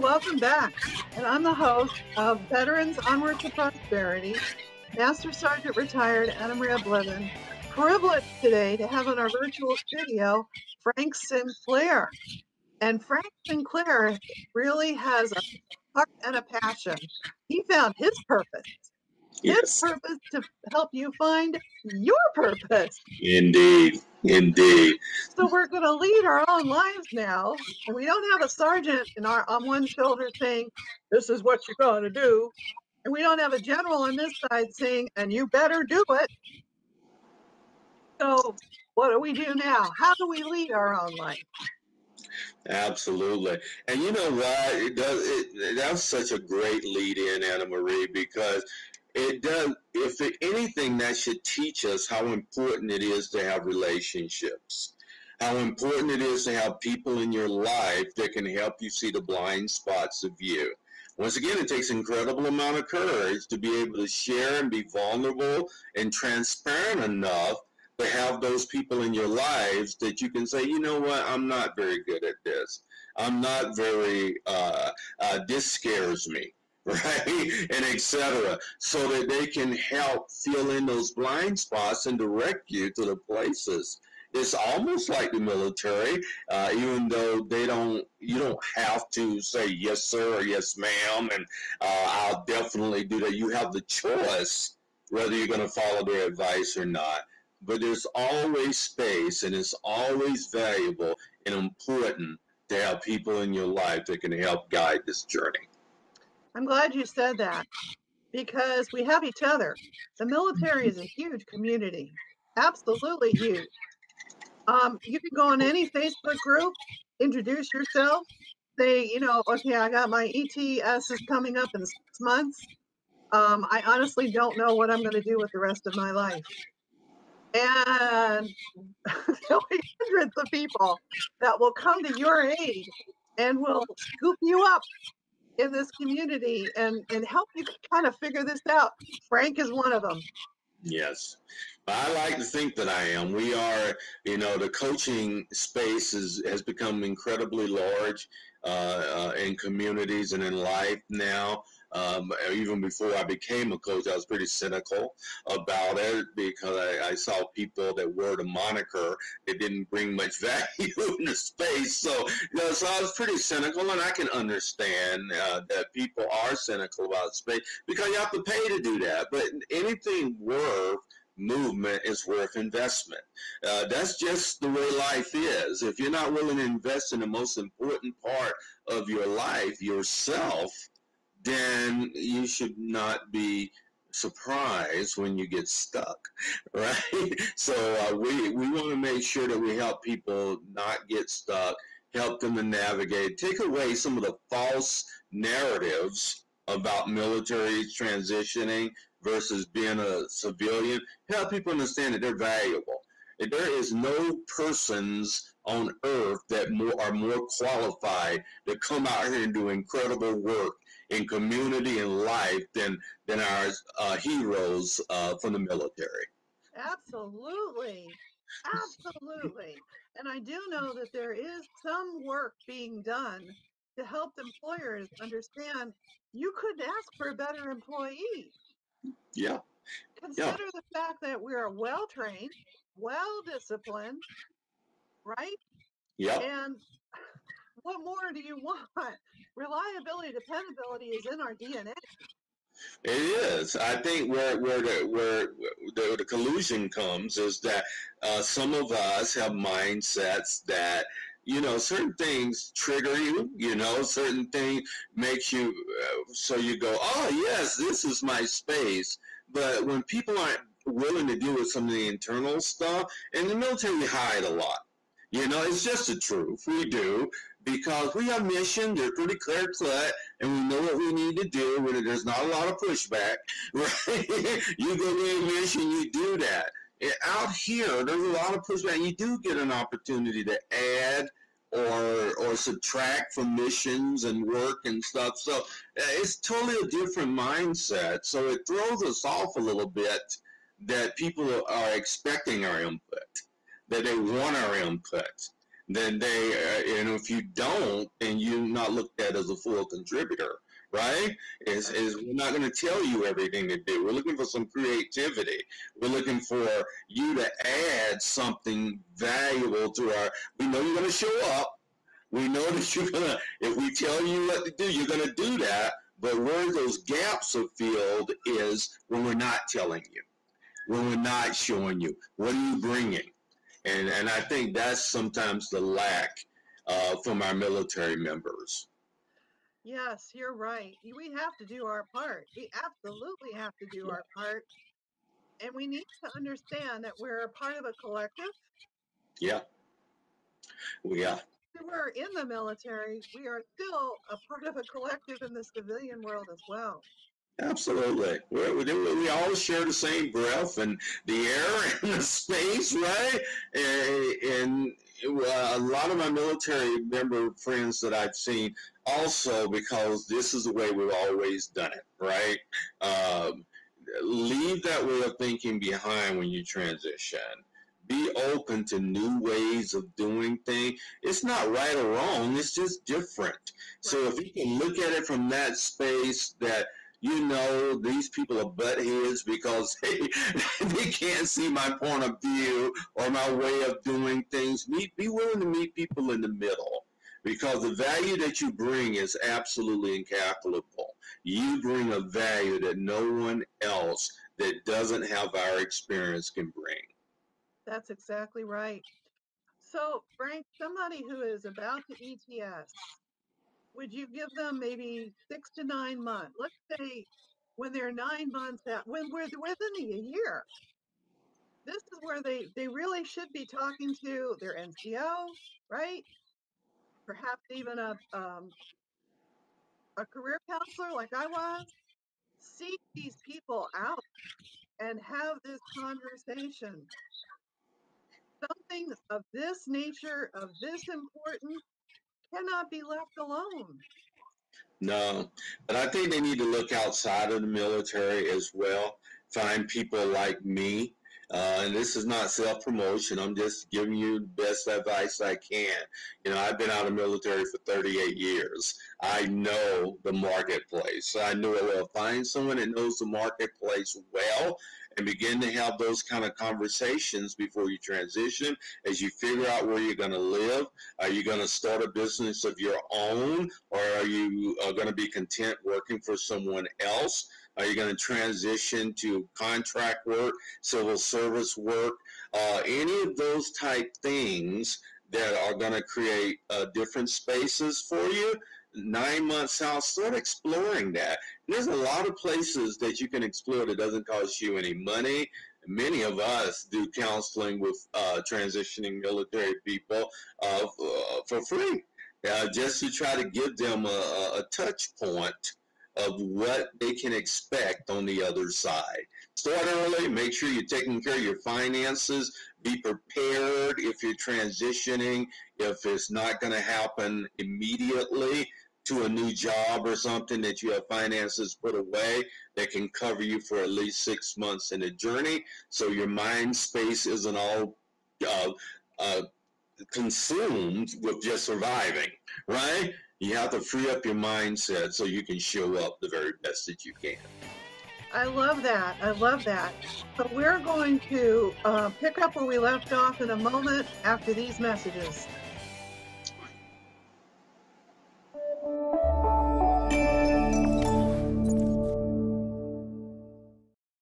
welcome back. And I'm the host of Veterans Onward to Prosperity, Master Sergeant retired Anna Maria Bliven. Privileged today to have on our virtual studio Frank Sinclair. And Frank Sinclair really has a heart and a passion. He found his purpose. His purpose to help you find your purpose. Indeed. Indeed. So we're going to lead our own lives now. And we don't have a sergeant in our on one shoulder saying, This is what you're going to do. And we don't have a general on this side saying, and you better do it. So what do we do now? How do we lead our own life? Absolutely. And you know what? It does it that's such a great lead in, Anna Marie, because it does if anything that should teach us how important it is to have relationships. How important it is to have people in your life that can help you see the blind spots of you. Once again it takes incredible amount of courage to be able to share and be vulnerable and transparent enough to have those people in your lives that you can say you know what? I'm not very good at this. I'm not very uh, uh, this scares me right? And etc. So that they can help fill in those blind spots and direct you to the places. It's almost like the military, uh, even though they don't, you don't have to say yes, sir, or yes, ma'am, and uh, I'll definitely do that. You have the choice whether you're going to follow their advice or not. But there's always space, and it's always valuable and important to have people in your life that can help guide this journey. I'm glad you said that because we have each other. The military is a huge community, absolutely huge. Um, you can go on any Facebook group, introduce yourself, say, you know, okay, I got my ETS is coming up in six months. Um, I honestly don't know what I'm going to do with the rest of my life. And there'll be hundreds of people that will come to your aid and will scoop you up in this community and and help you kind of figure this out. Frank is one of them. Yes. I like to think that I am. We are, you know, the coaching space is, has become incredibly large uh, uh, in communities and in life now. Um, even before I became a coach, I was pretty cynical about it because I, I, saw people that wore the moniker that didn't bring much value in the space. So, you know, so I was pretty cynical, and I can understand uh, that people are cynical about space because you have to pay to do that. But anything worth movement is worth investment. Uh, that's just the way life is. If you're not willing to invest in the most important part of your life, yourself, then you should not be surprised when you get stuck, right? So uh, we we want to make sure that we help people not get stuck, help them to navigate, take away some of the false narratives about military transitioning versus being a civilian. Help people understand that they're valuable. There is no persons on earth that more, are more qualified to come out here and do incredible work in community and life than than our uh, heroes uh, from the military. Absolutely, absolutely. And I do know that there is some work being done to help employers understand you couldn't ask for a better employee. Yeah. Consider yeah. the fact that we're well trained, well disciplined, right? Yeah. And what more do you want? Reliability, dependability is in our DNA. It is. I think where where the where the, the collusion comes is that uh, some of us have mindsets that you know certain things trigger you. You know certain thing makes you uh, so you go, oh yes, this is my space. But when people aren't willing to deal with some of the internal stuff, in the military hide a lot. You know, it's just the truth. We do because we have mission. They're pretty clear cut, and we know what we need to do. When there's not a lot of pushback, right? you go to a mission, you do that. Out here, there's a lot of pushback. You do get an opportunity to add or or subtract from missions and work and stuff. So uh, it's totally a different mindset. So it throws us off a little bit that people are expecting our input, that they want our input then they, uh, and if you don't, and you're not looked at as a full contributor, right? Is is we're not going to tell you everything to do. We're looking for some creativity. We're looking for you to add something valuable to our. We know you're going to show up. We know that you're gonna. If we tell you what to do, you're going to do that. But where those gaps are filled is when we're not telling you, when we're not showing you. What are you bringing? And and I think that's sometimes the lack uh, from our military members. Yes, you're right. We have to do our part. We absolutely have to do our part. And we need to understand that we're a part of a collective. Yeah. We are. We're in the military. We are still a part of a collective in the civilian world as well. Absolutely. We're, we we all share the same breath and the air and the space, right? And, and a lot of my military member friends that I've seen also because this is the way we've always done it, right? Um, leave that way of thinking behind when you transition. Be open to new ways of doing things. It's not right or wrong, it's just different. So if you can look at it from that space that you know these people are butt heads because they, they can't see my point of view or my way of doing things. Be, be willing to meet people in the middle because the value that you bring is absolutely incalculable. You bring a value that no one else that doesn't have our experience can bring. That's exactly right. So, Frank, somebody who is about to ETS, would you give them maybe six to nine months? Let's say when they're nine months out, when we're within a year, this is where they, they really should be talking to their NCO, right? perhaps even a um, a career counselor like I was, seek these people out and have this conversation. Something of this nature, of this importance, cannot be left alone. No, but I think they need to look outside of the military as well. Find people like me uh, and this is not self promotion. I'm just giving you the best advice I can. You know, I've been out of military for 38 years. I know the marketplace. I know it well. Find someone that knows the marketplace well and begin to have those kind of conversations before you transition as you figure out where you're going to live. Are you going to start a business of your own or are you uh, going to be content working for someone else? Are you going to transition to contract work, civil service work, uh, any of those type things that are going to create uh, different spaces for you? Nine months out, start exploring that. And there's a lot of places that you can explore that doesn't cost you any money. Many of us do counseling with uh, transitioning military people uh, for free, uh, just to try to give them a, a touch point of what they can expect on the other side. Start early, make sure you're taking care of your finances, be prepared if you're transitioning, if it's not going to happen immediately to a new job or something that you have finances put away that can cover you for at least six months in the journey so your mind space isn't all uh, uh, consumed with just surviving, right? You have to free up your mindset so you can show up the very best that you can. I love that. I love that. So we're going to uh, pick up where we left off in a moment after these messages.